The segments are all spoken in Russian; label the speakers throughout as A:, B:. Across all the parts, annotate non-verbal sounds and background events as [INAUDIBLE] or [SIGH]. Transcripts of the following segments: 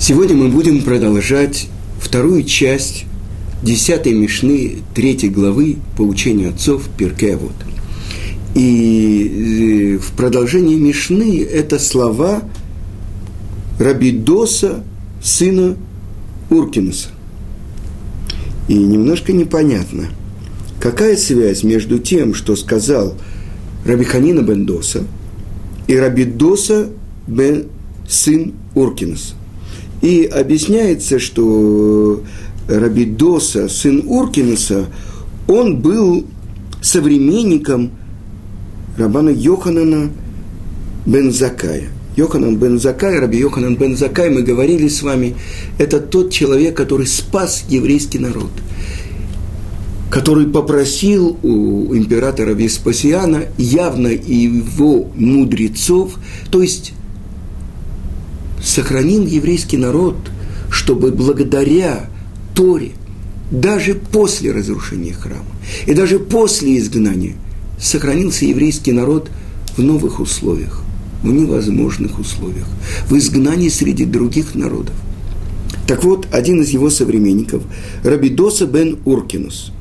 A: Сегодня мы будем продолжать вторую часть десятой Мишны третьей главы по учению отцов Пиркевод. И э, в продолжении Мишны это слова Рабидоса, сына Уркинуса. И немножко непонятно, какая связь между тем, что сказал Рабиханина бен Доса и Рабидоса бен сын Уркинуса. И объясняется, что Рабидоса, сын Уркинуса, он был современником Рабана Йоханана Бензакая. Йоханан бен Закай, Раби Йоханан бен Закай, мы говорили с вами, это тот человек, который спас еврейский народ, который попросил у императора Веспасиана явно его мудрецов, то есть сохранил еврейский народ, чтобы благодаря Торе, даже после разрушения храма и даже после изгнания, сохранился еврейский народ в новых условиях, в невозможных условиях, в изгнании среди других народов. Так вот, один из его современников, Рабидоса бен Уркинус,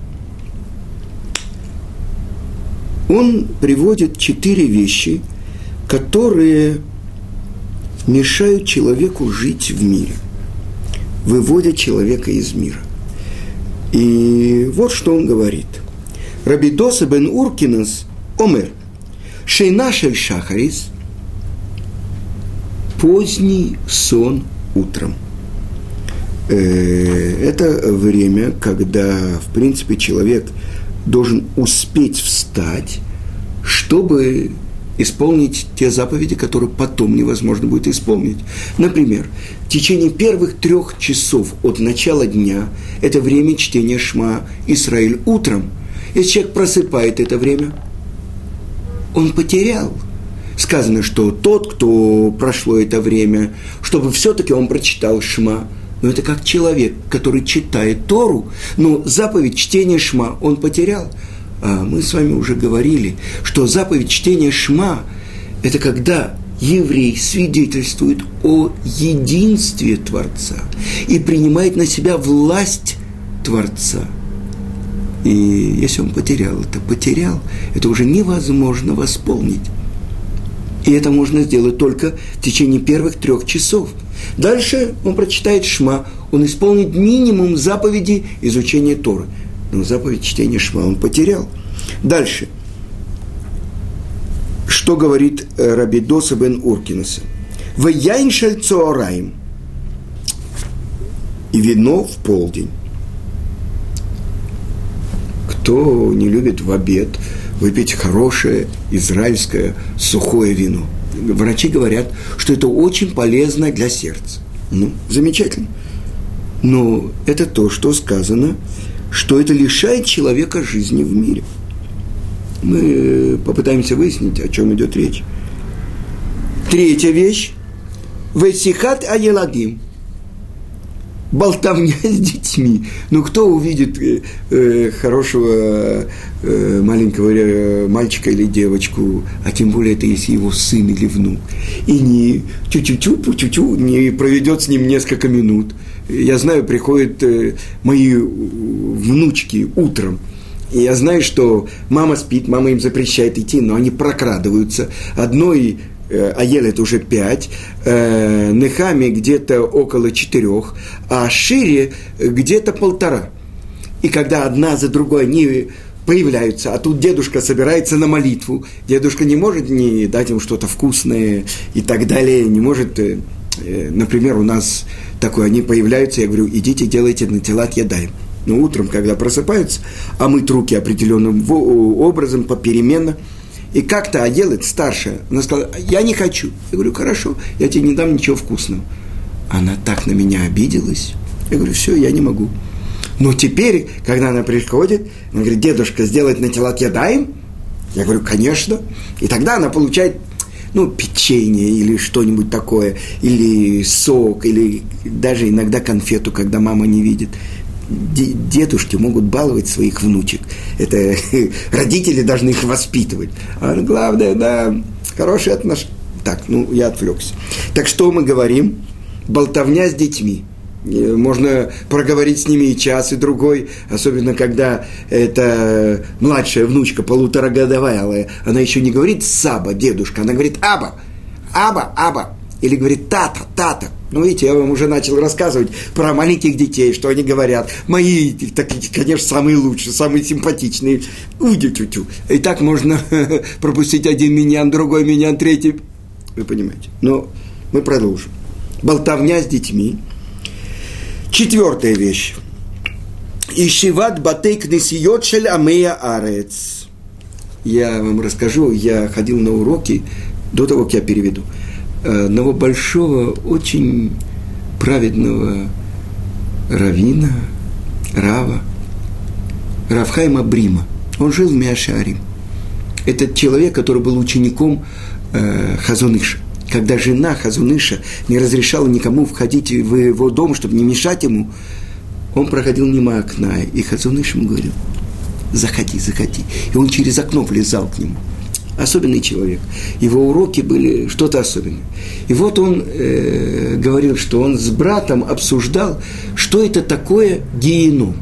A: он приводит четыре вещи, которые мешают человеку жить в мире, выводят человека из мира. И вот что он говорит. Рабидоса бен Уркинас омер, шейна шель шахарис, поздний сон утром. Э, это время, когда, в принципе, человек должен успеть встать, чтобы исполнить те заповеди, которые потом невозможно будет исполнить. Например, в течение первых трех часов от начала дня – это время чтения Шма Израиль утром. Если человек просыпает это время, он потерял. Сказано, что тот, кто прошло это время, чтобы все-таки он прочитал Шма, но это как человек, который читает Тору, но заповедь чтения Шма он потерял – а мы с вами уже говорили, что заповедь чтения Шма – это когда еврей свидетельствует о единстве Творца и принимает на себя власть Творца. И если он потерял это, потерял, это уже невозможно восполнить. И это можно сделать только в течение первых трех часов. Дальше он прочитает Шма, он исполнит минимум заповеди изучения Торы – но заповедь чтения Шма он потерял. Дальше. Что говорит э, Рабидоса бен Уркинеса? В яйн шальцоараим. И вино в полдень. Кто не любит в обед выпить хорошее израильское сухое вино? Врачи говорят, что это очень полезно для сердца. Ну, замечательно. Но это то, что сказано что это лишает человека жизни в мире. Мы попытаемся выяснить, о чем идет речь. Третья вещь. Весихат аеладим. Болтовня [LAUGHS] с детьми. Ну, кто увидит э, э, хорошего э, маленького э, мальчика или девочку, а тем более это если его сын или внук, и не чу-чу-чу, чу-чу, не проведет с ним несколько минут – я знаю, приходят э, мои внучки утром, и я знаю, что мама спит, мама им запрещает идти, но они прокрадываются. Одной э, Аель это уже пять, э, Нехами где-то около четырех, а Шире где-то полтора. И когда одна за другой они появляются, а тут дедушка собирается на молитву, дедушка не может не дать им что-то вкусное и так далее, не может, например, у нас такой, они появляются, я говорю, идите, делайте на тела ядаем. Но утром, когда просыпаются, а мыть руки определенным образом, попеременно, и как-то делает старшая, она сказала, я не хочу. Я говорю, хорошо, я тебе не дам ничего вкусного. Она так на меня обиделась. Я говорю, все, я не могу. Но теперь, когда она приходит, она говорит, дедушка, сделать на тела ядаем? Я говорю, конечно. И тогда она получает ну, печенье или что-нибудь такое, или сок, или даже иногда конфету, когда мама не видит. Дедушки могут баловать своих внучек. Это [LAUGHS] родители должны их воспитывать. А главное, да, хорошие отношения. Так, ну, я отвлекся. Так что мы говорим? болтовня с детьми. Можно проговорить с ними и час, и другой, особенно когда это младшая внучка, полуторагодовая, она еще не говорит «саба», дедушка, она говорит «аба», «аба», «аба», или говорит «тата», «тата». Ну, видите, я вам уже начал рассказывать про маленьких детей, что они говорят. Мои, такие, конечно, самые лучшие, самые симпатичные. Уйди, тю-тю. И так можно [LAUGHS] пропустить один миньян, другой миньян, третий. Вы понимаете. Но мы продолжим. Болтовня с детьми. Четвертая вещь. Ишиват батей кнесиот амея арец. Я вам расскажу, я ходил на уроки до того, как я переведу – одного большого, очень праведного равина, Рава, Равхайма Брима. Он жил в Миашаре. Этот человек, который был учеником э, Хазуныша. Когда жена Хазуныша не разрешала никому входить в его дом, чтобы не мешать ему, он проходил мимо окна, и Хазуныш ему говорил, заходи, заходи. И он через окно влезал к нему – особенный человек. Его уроки были что-то особенное. И вот он э, говорил, что он с братом обсуждал, что это такое геном.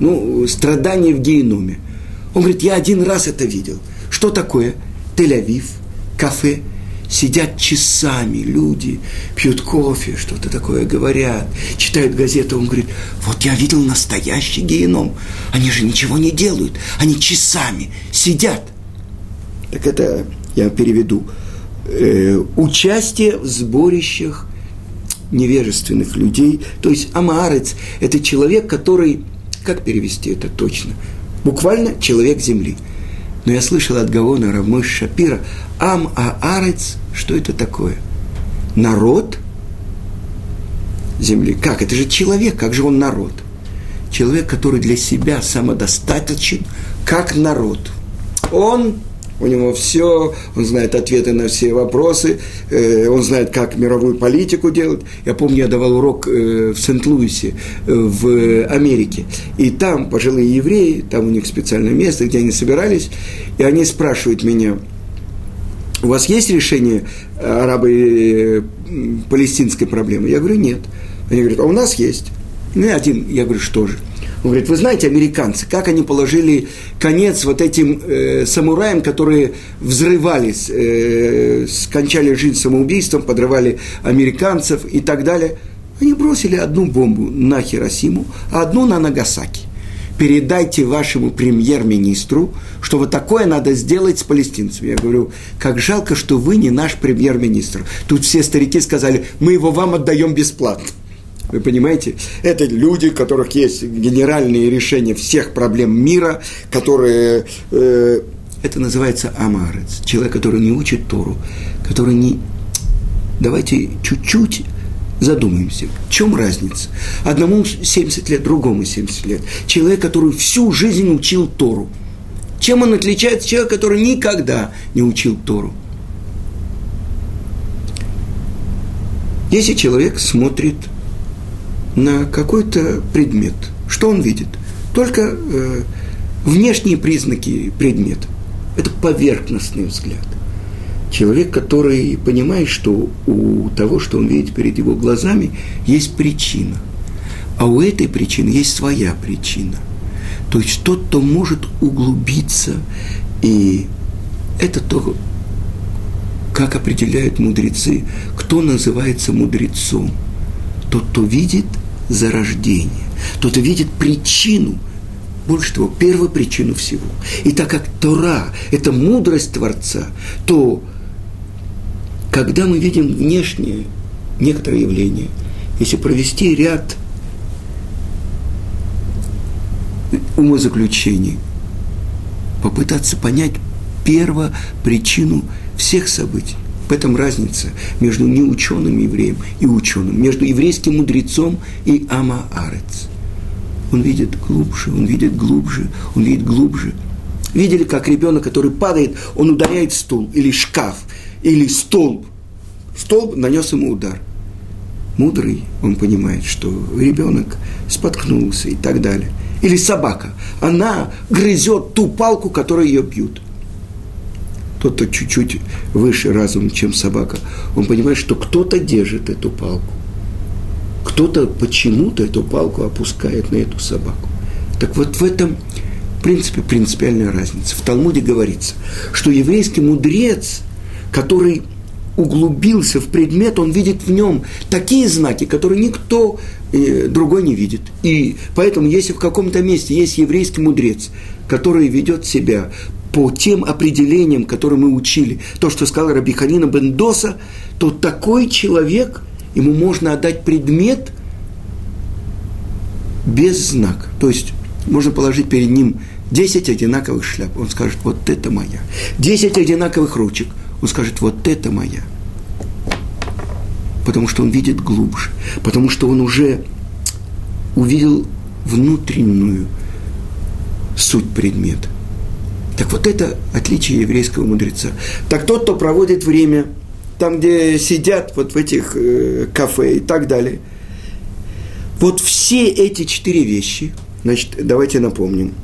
A: Ну, страдание в геноме. Он говорит, я один раз это видел. Что такое? Тель-Авив, кафе, сидят часами люди, пьют кофе, что-то такое говорят, читают газету. Он говорит, вот я видел настоящий геном. Они же ничего не делают, они часами сидят – так это я переведу, э, участие в сборищах невежественных людей. То есть амаарец – это человек, который, как перевести это точно? Буквально человек земли. Но я слышал от Гаона Равмой Шапира, ам аарец, что это такое? Народ земли. Как? Это же человек, как же он народ? Человек, который для себя самодостаточен, как народ. Он у него все, он знает ответы на все вопросы, э, он знает, как мировую политику делать. Я помню, я давал урок э, в Сент-Луисе, э, в Америке, и там пожилые евреи, там у них специальное место, где они собирались, и они спрашивают меня, у вас есть решение арабо-палестинской проблемы? Я говорю, нет. Они говорят, а у нас есть. Ну, один, я говорю, что же? Он говорит, вы знаете, американцы, как они положили конец вот этим э, самураям, которые взрывались, э, скончали жизнь самоубийством, подрывали американцев и так далее. Они бросили одну бомбу на Хиросиму, а одну на Нагасаки. Передайте вашему премьер-министру, что вот такое надо сделать с палестинцами. Я говорю, как жалко, что вы не наш премьер-министр. Тут все старики сказали, мы его вам отдаем бесплатно. Вы понимаете? Это люди, у которых есть генеральные решения всех проблем мира, которые... Э, это называется амарец. Человек, который не учит Тору, который не... Давайте чуть-чуть задумаемся, в чем разница? Одному 70 лет, другому 70 лет. Человек, который всю жизнь учил Тору. Чем он отличается от человека, который никогда не учил Тору? Если человек смотрит на какой-то предмет. Что он видит? Только э, внешние признаки предмета. Это поверхностный взгляд. Человек, который понимает, что у того, что он видит перед его глазами, есть причина. А у этой причины есть своя причина. То есть тот, кто может углубиться, и это то, как определяют мудрецы, кто называется мудрецом. Тот, кто видит – зарождение. Тот видит причину, больше того, первую причину всего. И так как Тора – это мудрость Творца, то когда мы видим внешнее некоторые явления, если провести ряд умозаключений, попытаться понять первую причину всех событий, в этом разница между неученым евреем и ученым, между еврейским мудрецом и Амаарец. Он видит глубже, он видит глубже, он видит глубже. Видели, как ребенок, который падает, он ударяет стул или шкаф, или столб. Столб нанес ему удар. Мудрый, он понимает, что ребенок споткнулся и так далее. Или собака, она грызет ту палку, которой ее бьют – тот, кто чуть-чуть выше разум, чем собака, он понимает, что кто-то держит эту палку. кто-то почему-то эту палку опускает на эту собаку. Так вот в этом, принципе, принципиальная разница. В Талмуде говорится, что еврейский мудрец, который углубился в предмет, он видит в нем такие знаки, которые никто э, другой не видит. И поэтому, если в каком-то месте есть еврейский мудрец, который ведет себя по тем определениям, которые мы учили, то, что сказал Раби Ханина Бендоса, то такой человек, ему можно отдать предмет без знака. То есть можно положить перед ним 10 одинаковых шляп. Он скажет, вот это моя. 10 одинаковых ручек. Он скажет, вот это моя. Потому что он видит глубже. Потому что он уже увидел внутреннюю суть предмета. Так вот это отличие еврейского мудреца. Так тот, кто проводит время там, где сидят вот в этих э, кафе и так далее. Вот все эти четыре вещи, значит, давайте напомним –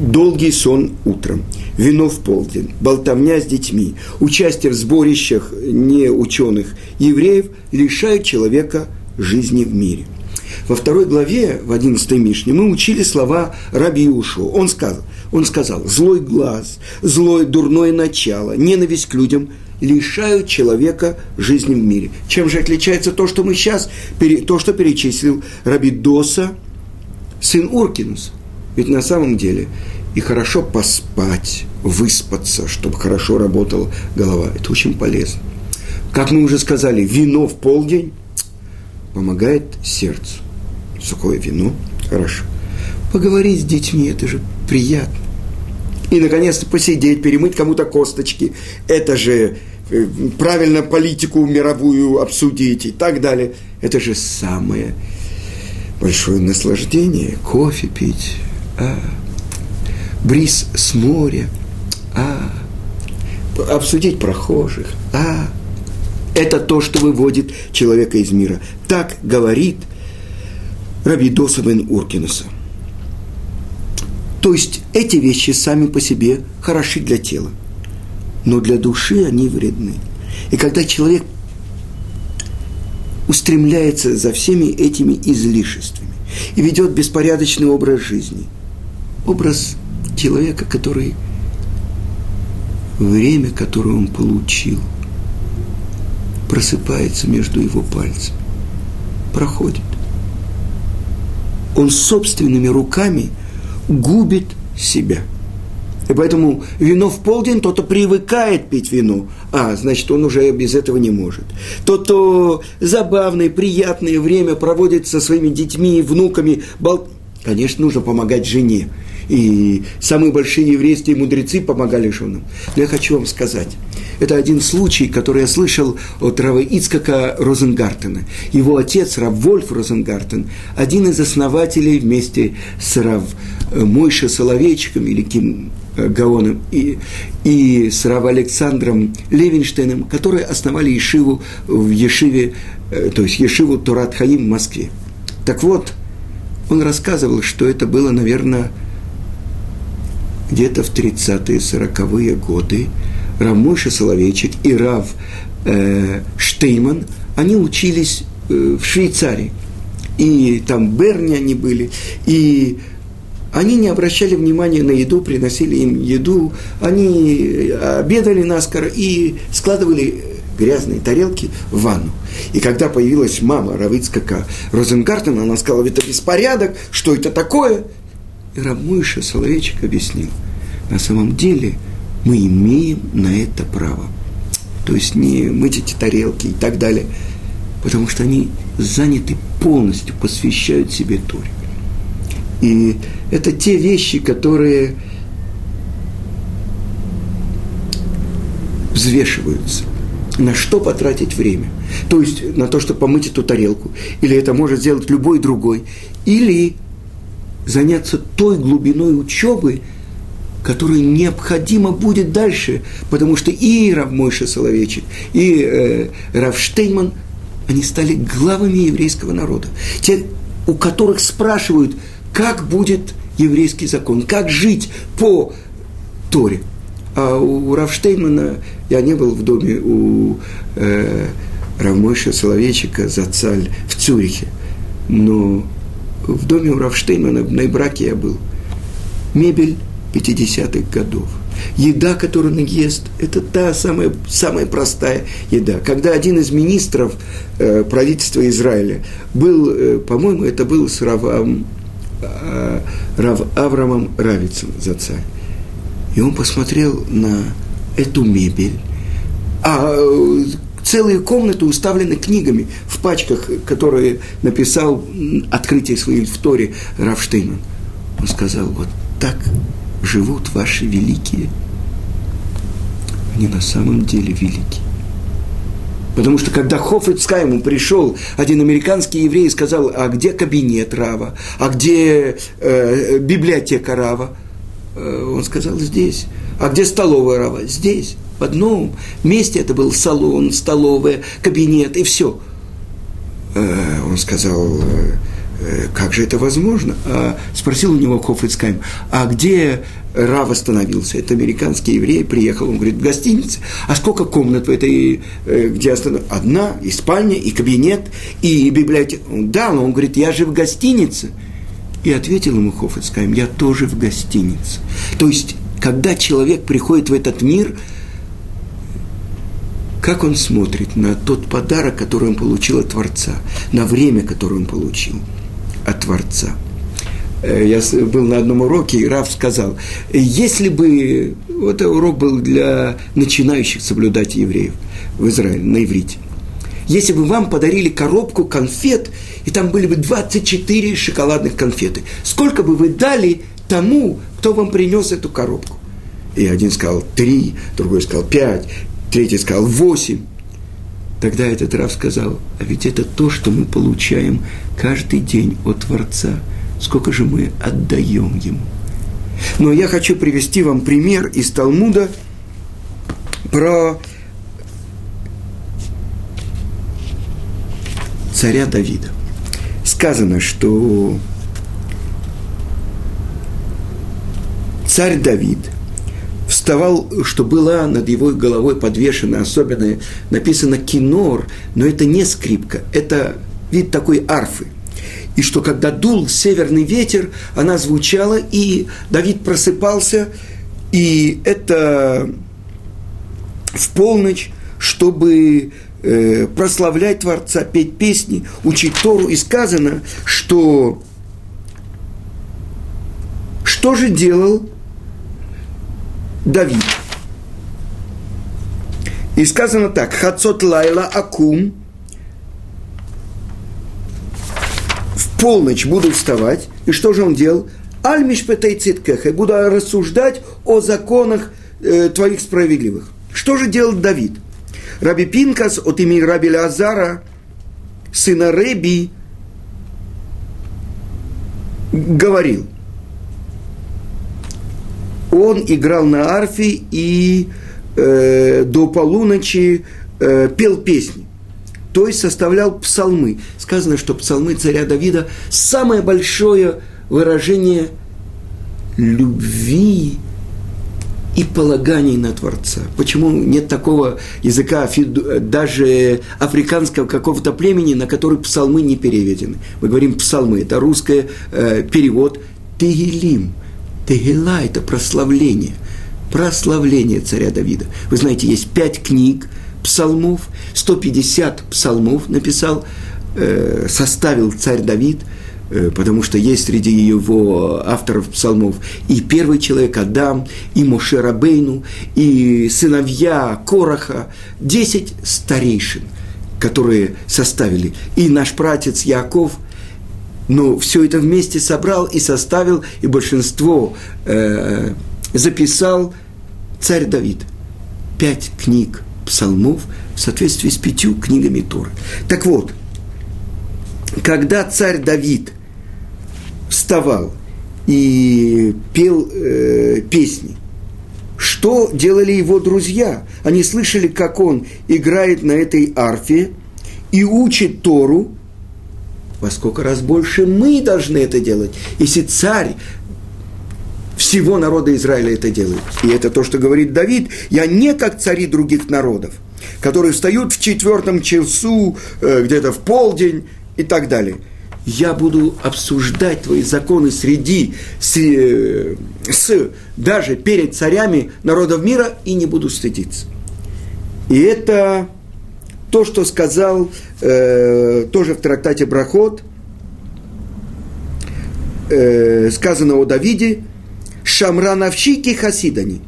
A: долгий сон утром, вино в полдень, болтовня с детьми, участие в сборищах неученых евреев лишают человека жизни в мире. Во второй главе, в 11 Мишне, мы учили слова Раби Ушу. Он сказал, он сказал, злой глаз, злое дурное начало, ненависть к людям лишают человека жизни в мире. Чем же отличается то, что мы сейчас, то, что перечислил Раби Доса, сын Уркинуса? Ведь на самом деле и хорошо поспать, выспаться, чтобы хорошо работала голова, это очень полезно. Как мы уже сказали, вино в полдень помогает сердцу. Сухое вино, хорошо. Поговорить с детьми, это же приятно. И, наконец-то, посидеть, перемыть кому-то косточки. Это же э, правильно политику мировую обсудить и так далее. Это же самое большое наслаждение. Кофе пить, а, бриз с моря, а, обсудить прохожих, а, это то, что выводит человека из мира. Так говорит Раби Досабен Уркинуса. То есть эти вещи сами по себе хороши для тела, но для души они вредны. И когда человек устремляется за всеми этими излишествами и ведет беспорядочный образ жизни – образ человека, который время, которое он получил, просыпается между его пальцами, проходит. Он собственными руками губит себя. И поэтому вино в полдень, тот, кто привыкает пить вино, а, значит, он уже без этого не может. Тот, кто забавное, приятное время проводит со своими детьми, внуками, бол... конечно, нужно помогать жене и самые большие еврейские мудрецы помогали женам. Но я хочу вам сказать, это один случай, который я слышал от Рава Ицкака Розенгартена. Его отец, Рав Вольф Розенгартен, один из основателей вместе с Рав э, Мойша Соловейчиком или Ким э, Гаоном и, и с Рав Александром Левинштейном, которые основали Ешиву в Ешиве, э, то есть Ешиву Турат Хаим в Москве. Так вот, он рассказывал, что это было, наверное, где-то в 30-е, 40-е годы Рав Мойша Соловейчик и Рав э, Штейман, они учились э, в Швейцарии. И там Берни они были, и они не обращали внимания на еду, приносили им еду, они обедали наскоро и складывали грязные тарелки в ванну. И когда появилась мама Равицкака Розенгартен, она сказала, это беспорядок, что это такое? И Рамыша Соловейчик объяснил, на самом деле мы имеем на это право. То есть не мыть эти тарелки и так далее, потому что они заняты полностью, посвящают себе Торе. И это те вещи, которые взвешиваются. На что потратить время? То есть на то, чтобы помыть эту тарелку. Или это может сделать любой другой. Или заняться той глубиной учебы, которая необходима будет дальше, потому что и Рав Мойша Соловейчик, и э, Рав Штейман, они стали главами еврейского народа. Те, у которых спрашивают, как будет еврейский закон, как жить по Торе. А у Равштеймана, я не был в доме у э, Равмойша Соловейчика за цаль в Цюрихе. Но в доме у Равштеймана в Найбраке я был. Мебель 50-х годов. Еда, которую он ест, это та самая, самая простая еда. Когда один из министров э, правительства Израиля был, э, по-моему, это был с Равом, э, Рав Аврамом Равицем царь. И он посмотрел на эту мебель, а э, целые комнаты уставлены книгами в пачках, которые написал открытие своей в Торе Равштейман. Он сказал, вот так живут ваши великие. Они на самом деле велики. Потому что когда Хофицкайму пришел один американский еврей и сказал, а где кабинет Рава, а где э, библиотека Рава, э, он сказал, здесь. А где столовая Рава? Здесь. В одном месте это был салон, столовая, кабинет и все. Э, он сказал, как же это возможно? А, спросил у него Хофицкайм, а где Рав остановился? Это американский еврей, приехал, он говорит, в гостинице. А сколько комнат в этой, э, где остановился? Одна, и спальня, и кабинет, и библиотека. Да, но он говорит, я же в гостинице. И ответил ему Хофицкайм, я тоже в гостинице. То есть, когда человек приходит в этот мир, как он смотрит на тот подарок, который он получил от Творца, на время, которое он получил – от Творца. Э, я был на одном уроке, и Раф сказал, если бы, вот урок был для начинающих соблюдать евреев в Израиле, на иврите, если бы вам подарили коробку конфет, и там были бы 24 шоколадных конфеты, сколько бы вы дали тому, кто вам принес эту коробку? И один сказал три, другой сказал пять, третий сказал восемь. Тогда этот Рав сказал, а ведь это то, что мы получаем каждый день от Творца. Сколько же мы отдаем Ему. Но я хочу привести вам пример из Талмуда про царя Давида. Сказано, что царь Давид – вставал, что была над его головой подвешена особенная, написано кинор, но это не скрипка, это вид такой арфы. И что когда дул северный ветер, она звучала, и Давид просыпался, и это в полночь, чтобы э, прославлять Творца, петь песни, учить Тору. И сказано, что что же делал Давид. И сказано так, Хацот Лайла Акум, в полночь буду вставать, и что же он делал? Альмиш Циткеха, и буду рассуждать о законах э, твоих справедливых. Что же делал Давид? Раби Пинкас от имени Раби Лазара, сына Реби, говорил – он играл на арфе и э, до полуночи э, пел песни. То есть составлял псалмы. Сказано, что псалмы царя Давида – самое большое выражение любви и полаганий на Творца. Почему нет такого языка даже африканского какого-то племени, на который псалмы не переведены? Мы говорим псалмы, это русский э, перевод Тегелим – Тегила – это прославление. Прославление царя Давида. Вы знаете, есть пять книг псалмов, 150 псалмов написал, э, составил царь Давид, э, потому что есть среди его авторов псалмов и первый человек Адам, и Моше Рабейну, и сыновья Короха, десять старейшин, которые составили. И наш пратец Яков – но все это вместе собрал и составил, и большинство э, записал царь Давид. Пять книг псалмов в соответствии с пятью книгами Торы. Так вот, когда царь Давид вставал и пел э, песни, что делали его друзья? Они слышали, как он играет на этой арфе и учит Тору, во сколько раз больше мы должны это делать, если царь всего народа Израиля это делает. И это то, что говорит Давид, я не как цари других народов. которые встают в четвертом часу, э, где-то в полдень и так далее. Я буду обсуждать твои законы среди, с, э, с даже перед царями народов мира и не буду стыдиться. И это то, что сказал э, тоже в трактате Брахот, э, сказано о Давиде, «Шамра навщики хасидани»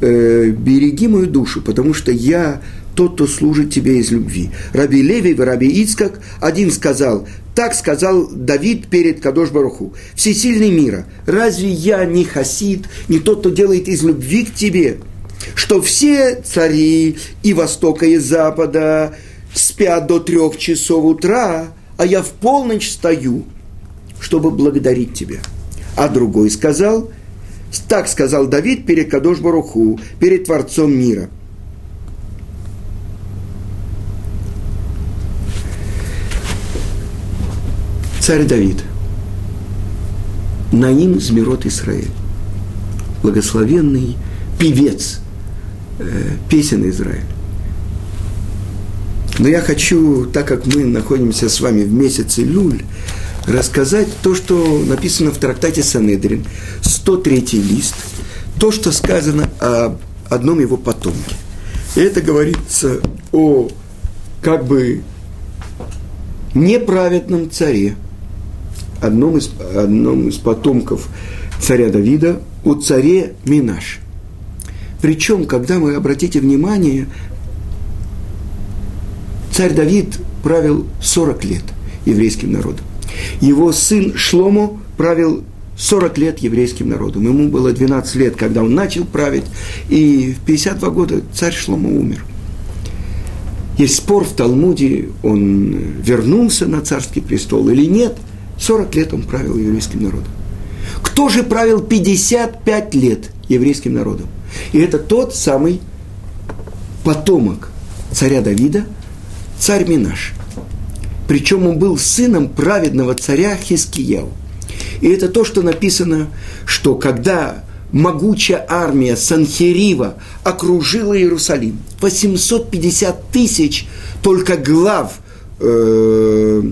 A: э, «Береги мою душу, потому что я тот, кто служит тебе из любви». Раби Леви и Раби Ицкак один сказал, так сказал Давид перед Кадош Баруху, «Всесильный мира, разве я не хасид, не тот, кто делает из любви к тебе?» Что все цари и Востока, и Запада спят до трех часов утра, а я в полночь стою, чтобы благодарить тебя. А другой сказал, так сказал Давид перед Кадош Баруху, перед Творцом мира. Царь Давид, Наим Змирот Израиль, благословенный певец – песен Израиля. Но я хочу, так как мы находимся с вами в месяце Люль, рассказать то, что написано в трактате Санедрин, 103 лист, то, что сказано о одном его потомке. И это говорится о как бы неправедном царе, одном из, одном из потомков царя Давида, о царе Минаше. Причем, когда вы обратите внимание, царь Давид правил 40 лет еврейским народом. Его сын Шломо правил 40 лет еврейским народом. Ему было 12 лет, когда он начал править, и в 52 года царь Шломо умер. Есть спор в Талмуде, он вернулся на царский престол или нет. 40 лет он правил еврейским народом. Кто же правил 55 лет еврейским народом? И это тот самый потомок царя Давида, царь Минаш. Причем он был сыном праведного царя Хискияу. И это то, что написано, что когда могучая армия Санхерива окружила Иерусалим, 850 тысяч только глав, э,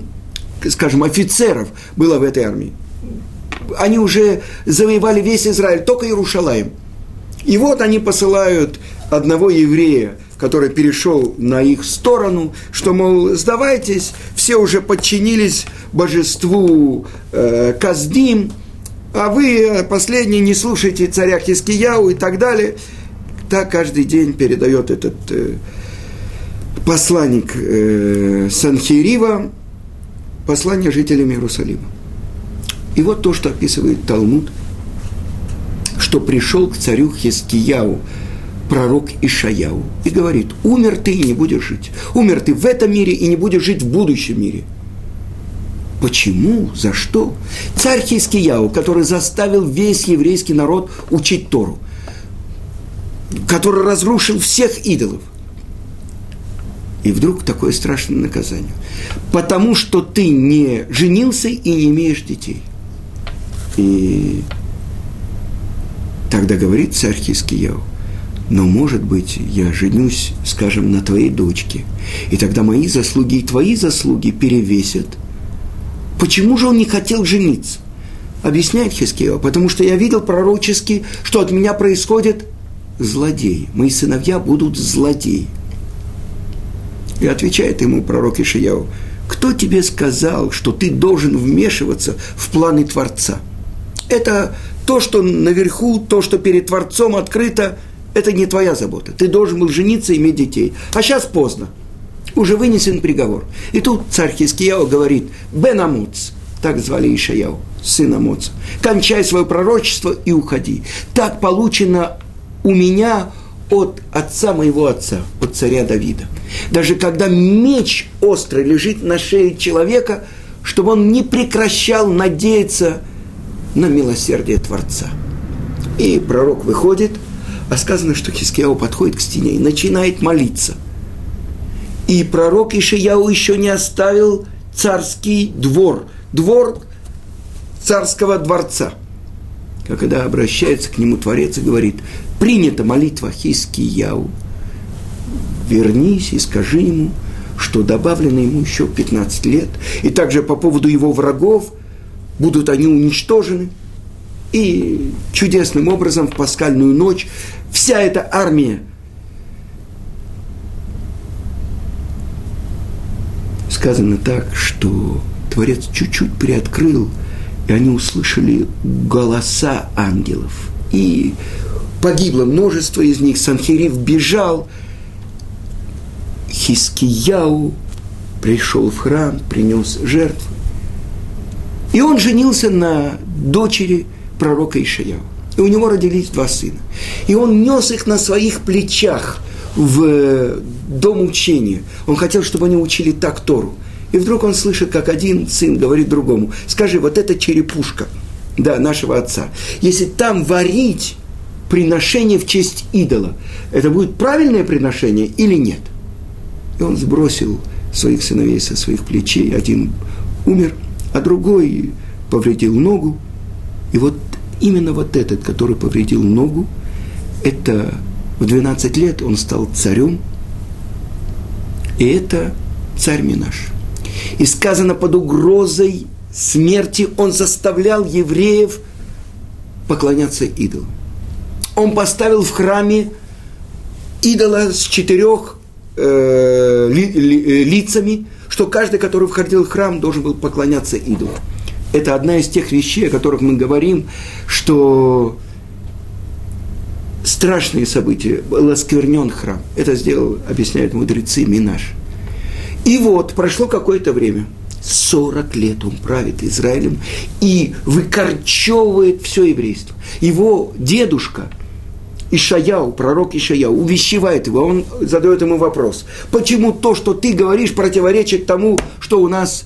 A: скажем, офицеров было в этой армии. Они уже завоевали весь Израиль, только Иерушалаем – и вот они посылают одного еврея, который перешел на их сторону, что, мол, сдавайтесь, все уже подчинились божеству э, Каздим, а вы, последний, не слушайте царя Хискияу и так далее. Так каждый день передает этот э, посланник э, Санхирива послание жителям Иерусалима. И вот то, что описывает Талмуд – что пришел к царю Хискияу, пророк Ишаяу, и говорит, умер ты и не будешь жить. Умер ты в этом мире и не будешь жить в будущем мире. Почему? За что? Царь Хискияу, который заставил весь еврейский народ учить Тору, который разрушил всех идолов. И вдруг такое страшное наказание. Потому что ты не женился и не имеешь детей. И Тогда говорит царь Хискияу, но, может быть, я женюсь, скажем, на твоей дочке, и тогда мои заслуги и твои заслуги перевесят. Почему же он не хотел жениться? Объясняет Хискео, потому что я видел пророчески, что от меня происходит злодей. Мои сыновья будут злодеи. И отвечает ему пророк Ишияу, кто тебе сказал, что ты должен вмешиваться в планы Творца? Это то, что наверху, то, что перед Творцом открыто, это не твоя забота. Ты должен был жениться и иметь детей. А сейчас поздно. Уже вынесен приговор. И тут царь Хискияу говорит, Бен Амуц, так звали Ишаяу, сын Амуца, кончай свое пророчество и уходи. Так получено у меня от отца моего отца, от царя Давида. Даже когда меч острый лежит на шее человека, чтобы он не прекращал надеяться – на милосердие Творца. И пророк выходит, а сказано, что Хискияу подходит к стене и начинает молиться. И пророк Ишияу еще не оставил царский двор, двор царского дворца. Когда обращается к нему Творец и говорит, принята молитва Хискияу, вернись и скажи ему, что добавлено ему еще 15 лет. И также по поводу его врагов будут они уничтожены. И чудесным образом в пасхальную ночь вся эта армия сказано так, что Творец чуть-чуть приоткрыл, и они услышали голоса ангелов. И погибло множество из них, Санхирив бежал, Хискияу пришел в храм, принес жертву. И он женился на дочери пророка Ишаяу. И у него родились два сына. И он нес их на своих плечах в дом учения. Он хотел, чтобы они учили так Тору. И вдруг он слышит, как один сын говорит другому, скажи, вот эта черепушка, да, нашего отца, если там варить приношение в честь идола, это будет правильное приношение или нет? И он сбросил своих сыновей со своих плечей, один умер, а другой повредил ногу. И вот именно вот этот, который повредил ногу, это в 12 лет он стал царем, и это царь Минаш. И сказано под угрозой смерти он заставлял евреев поклоняться идолу. Он поставил в храме идола с четырех э, ли, ли, лицами, что каждый, который входил в храм, должен был поклоняться идолу. Это одна из тех вещей, о которых мы говорим, что страшные события, был осквернен храм. Это сделал, объясняют мудрецы, Минаш. И вот прошло какое-то время, 40 лет он правит Израилем и выкорчевывает все еврейство. Его дедушка – Ишаяу, пророк Ишаяу, увещевает его, он задает ему вопрос, почему то, что ты говоришь, противоречит тому, что у нас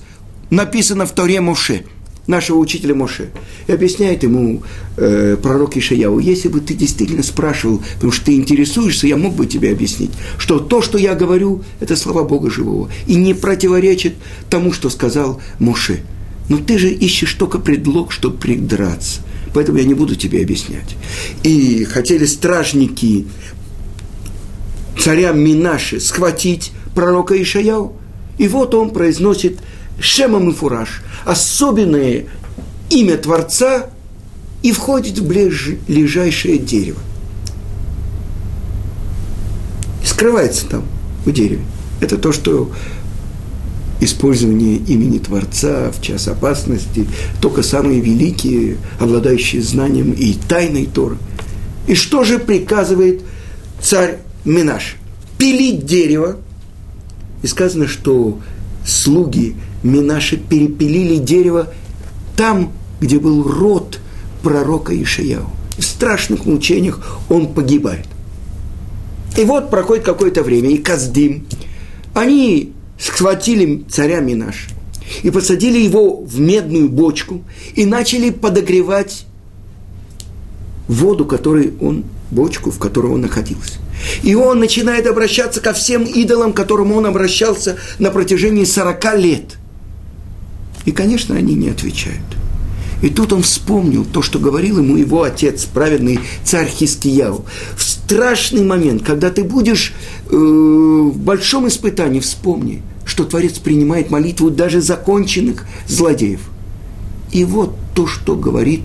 A: написано в Торе Моше, нашего учителя Моше. И объясняет ему э, пророк Ишаяу, если бы ты действительно спрашивал, потому что ты интересуешься, я мог бы тебе объяснить, что то, что я говорю, это слова Бога живого, и не противоречит тому, что сказал Моше. Но ты же ищешь только предлог, чтобы придраться поэтому я не буду тебе объяснять. И хотели стражники царя Минаши схватить пророка Ишаяу. И вот он произносит Шемам и Фураж, особенное имя Творца, и входит в ближайшее дерево. скрывается там, в дереве. Это то, что использование имени Творца в час опасности, только самые великие, обладающие знанием и тайной Торы. И что же приказывает царь Минаш? Пилить дерево. И сказано, что слуги Минаши перепилили дерево там, где был род пророка Ишаяу. В страшных мучениях он погибает. И вот проходит какое-то время, и Каздим, они схватили царя Минаш и посадили его в медную бочку и начали подогревать воду, которой он, бочку, в которой он находился. И он начинает обращаться ко всем идолам, к которым он обращался на протяжении 40 лет. И, конечно, они не отвечают. И тут он вспомнил то, что говорил ему его отец, праведный царь Хискияу. В страшный момент, когда ты будешь в большом испытании, вспомни, что Творец принимает молитву даже законченных злодеев. И вот то, что говорит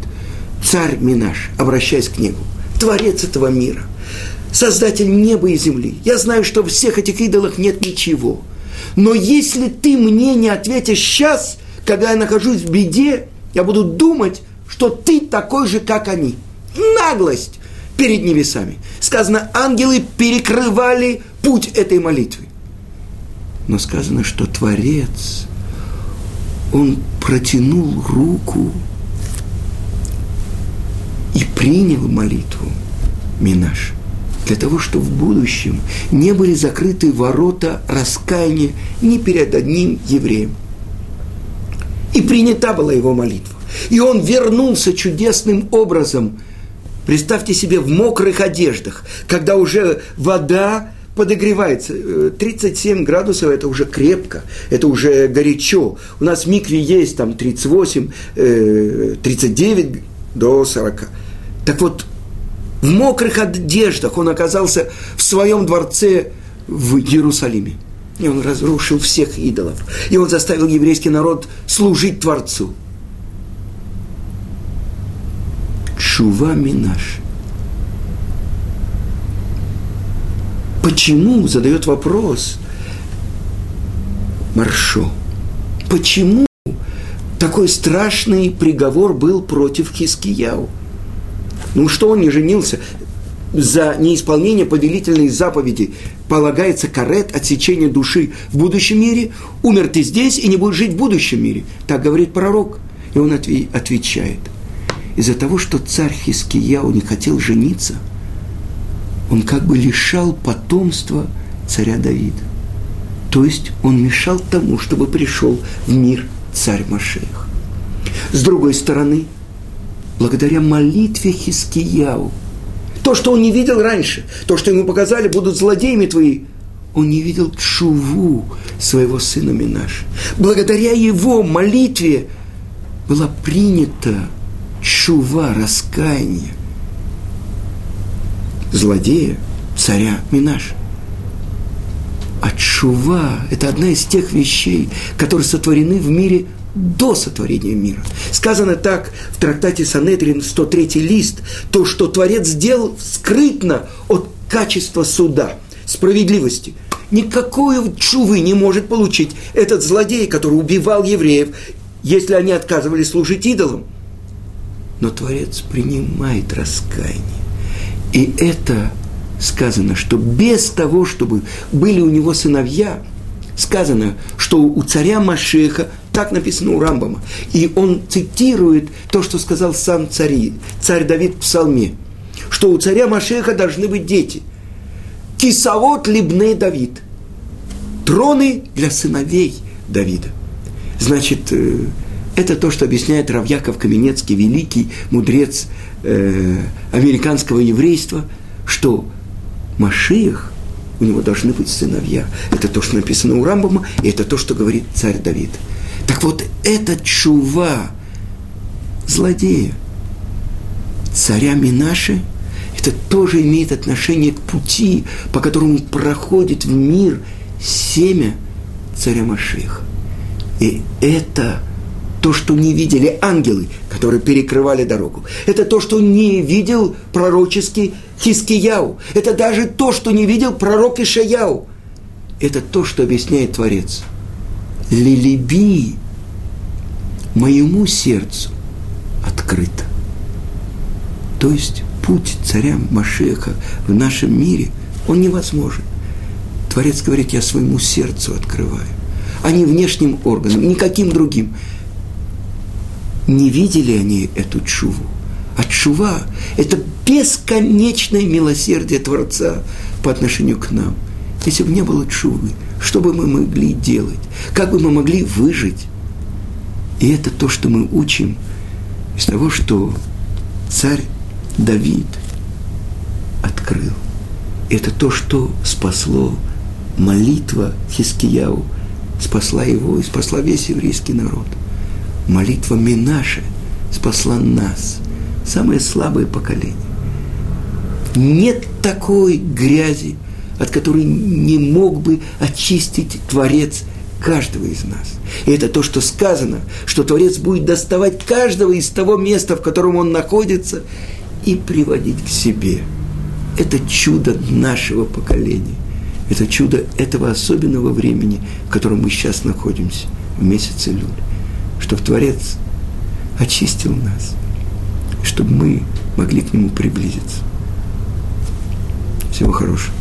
A: царь Минаш, обращаясь к небу. Творец этого мира, Создатель неба и земли. Я знаю, что в всех этих идолах нет ничего. Но если ты мне не ответишь сейчас, когда я нахожусь в беде, я буду думать, что ты такой же, как они. Наглость перед небесами. Сказано, ангелы перекрывали путь этой молитвы. Но сказано, что Творец, он протянул руку и принял молитву Минаш для того, чтобы в будущем не были закрыты ворота раскаяния ни перед одним евреем. И принята была его молитва. И он вернулся чудесным образом. Представьте себе в мокрых одеждах, когда уже вода подогревается. 37 градусов – это уже крепко, это уже горячо. У нас в микве есть там 38, 39 э, до 40. Так вот, в мокрых одеждах он оказался в своем дворце в Иерусалиме. И он разрушил всех идолов. И он заставил еврейский народ служить Творцу. Чува Минаш. Почему, задает вопрос Маршо, почему такой страшный приговор был против Хискияу? Ну что он не женился? За неисполнение повелительной заповеди полагается карет отсечение души в будущем мире. Умер ты здесь и не будешь жить в будущем мире. Так говорит пророк. И он отвечает. Из-за того, что царь Хискияу не хотел жениться – он как бы лишал потомства царя Давида. То есть он мешал тому, чтобы пришел в мир царь Машех. С другой стороны, благодаря молитве Хискияу, то, что он не видел раньше, то, что ему показали, будут злодеями твои, он не видел чуву своего сына Минаша. Благодаря его молитве была принята чува, раскаяние злодея, царя Минаш. А чува – это одна из тех вещей, которые сотворены в мире до сотворения мира. Сказано так в трактате Санедрин, 103 лист, то, что Творец сделал скрытно от качества суда, справедливости. Никакой чувы не может получить этот злодей, который убивал евреев, если они отказывались служить идолам. Но Творец принимает раскаяние. И это сказано, что без того, чтобы были у него сыновья, сказано, что у царя Машеха, так написано у Рамбама, и он цитирует то, что сказал сам царь, царь Давид в псалме, что у царя Машеха должны быть дети. Кисавод либней Давид. Троны для сыновей Давида. Значит, э, это то, что объясняет Равьяков Каменецкий, великий мудрец э, американского еврейства, что Машиях, у него должны быть сыновья. Это то, что написано у Рамбама, и это то, что говорит царь Давид. Так вот, эта чува злодея, царя Минаши, это тоже имеет отношение к пути, по которому проходит в мир семя царя Машиха. И это – то, что не видели ангелы, которые перекрывали дорогу. Это то, что не видел пророческий Хискияу. Это даже то, что не видел пророк Ишаяу. Это то, что объясняет Творец. Лилиби моему сердцу открыто. То есть путь царя Машеха в нашем мире, он невозможен. Творец говорит, я своему сердцу открываю, а не внешним органам, никаким другим не видели они эту чуву. А чува – это бесконечное милосердие Творца по отношению к нам. Если бы не было чувы, что бы мы могли делать? Как бы мы могли выжить? И это то, что мы учим из того, что царь Давид открыл. Это то, что спасло молитва Хискияу, спасла его и спасла весь еврейский народ – молитва Минаши спасла нас, самое слабое поколение. Нет такой грязи, от которой не мог бы очистить Творец каждого из нас. И это то, что сказано, что Творец будет доставать каждого из того места, в котором он находится, и приводить к себе. Это чудо нашего поколения. Это чудо этого особенного времени, в котором мы сейчас находимся, в месяце Люль чтобы Творец очистил нас, чтобы мы могли к Нему приблизиться. Всего хорошего.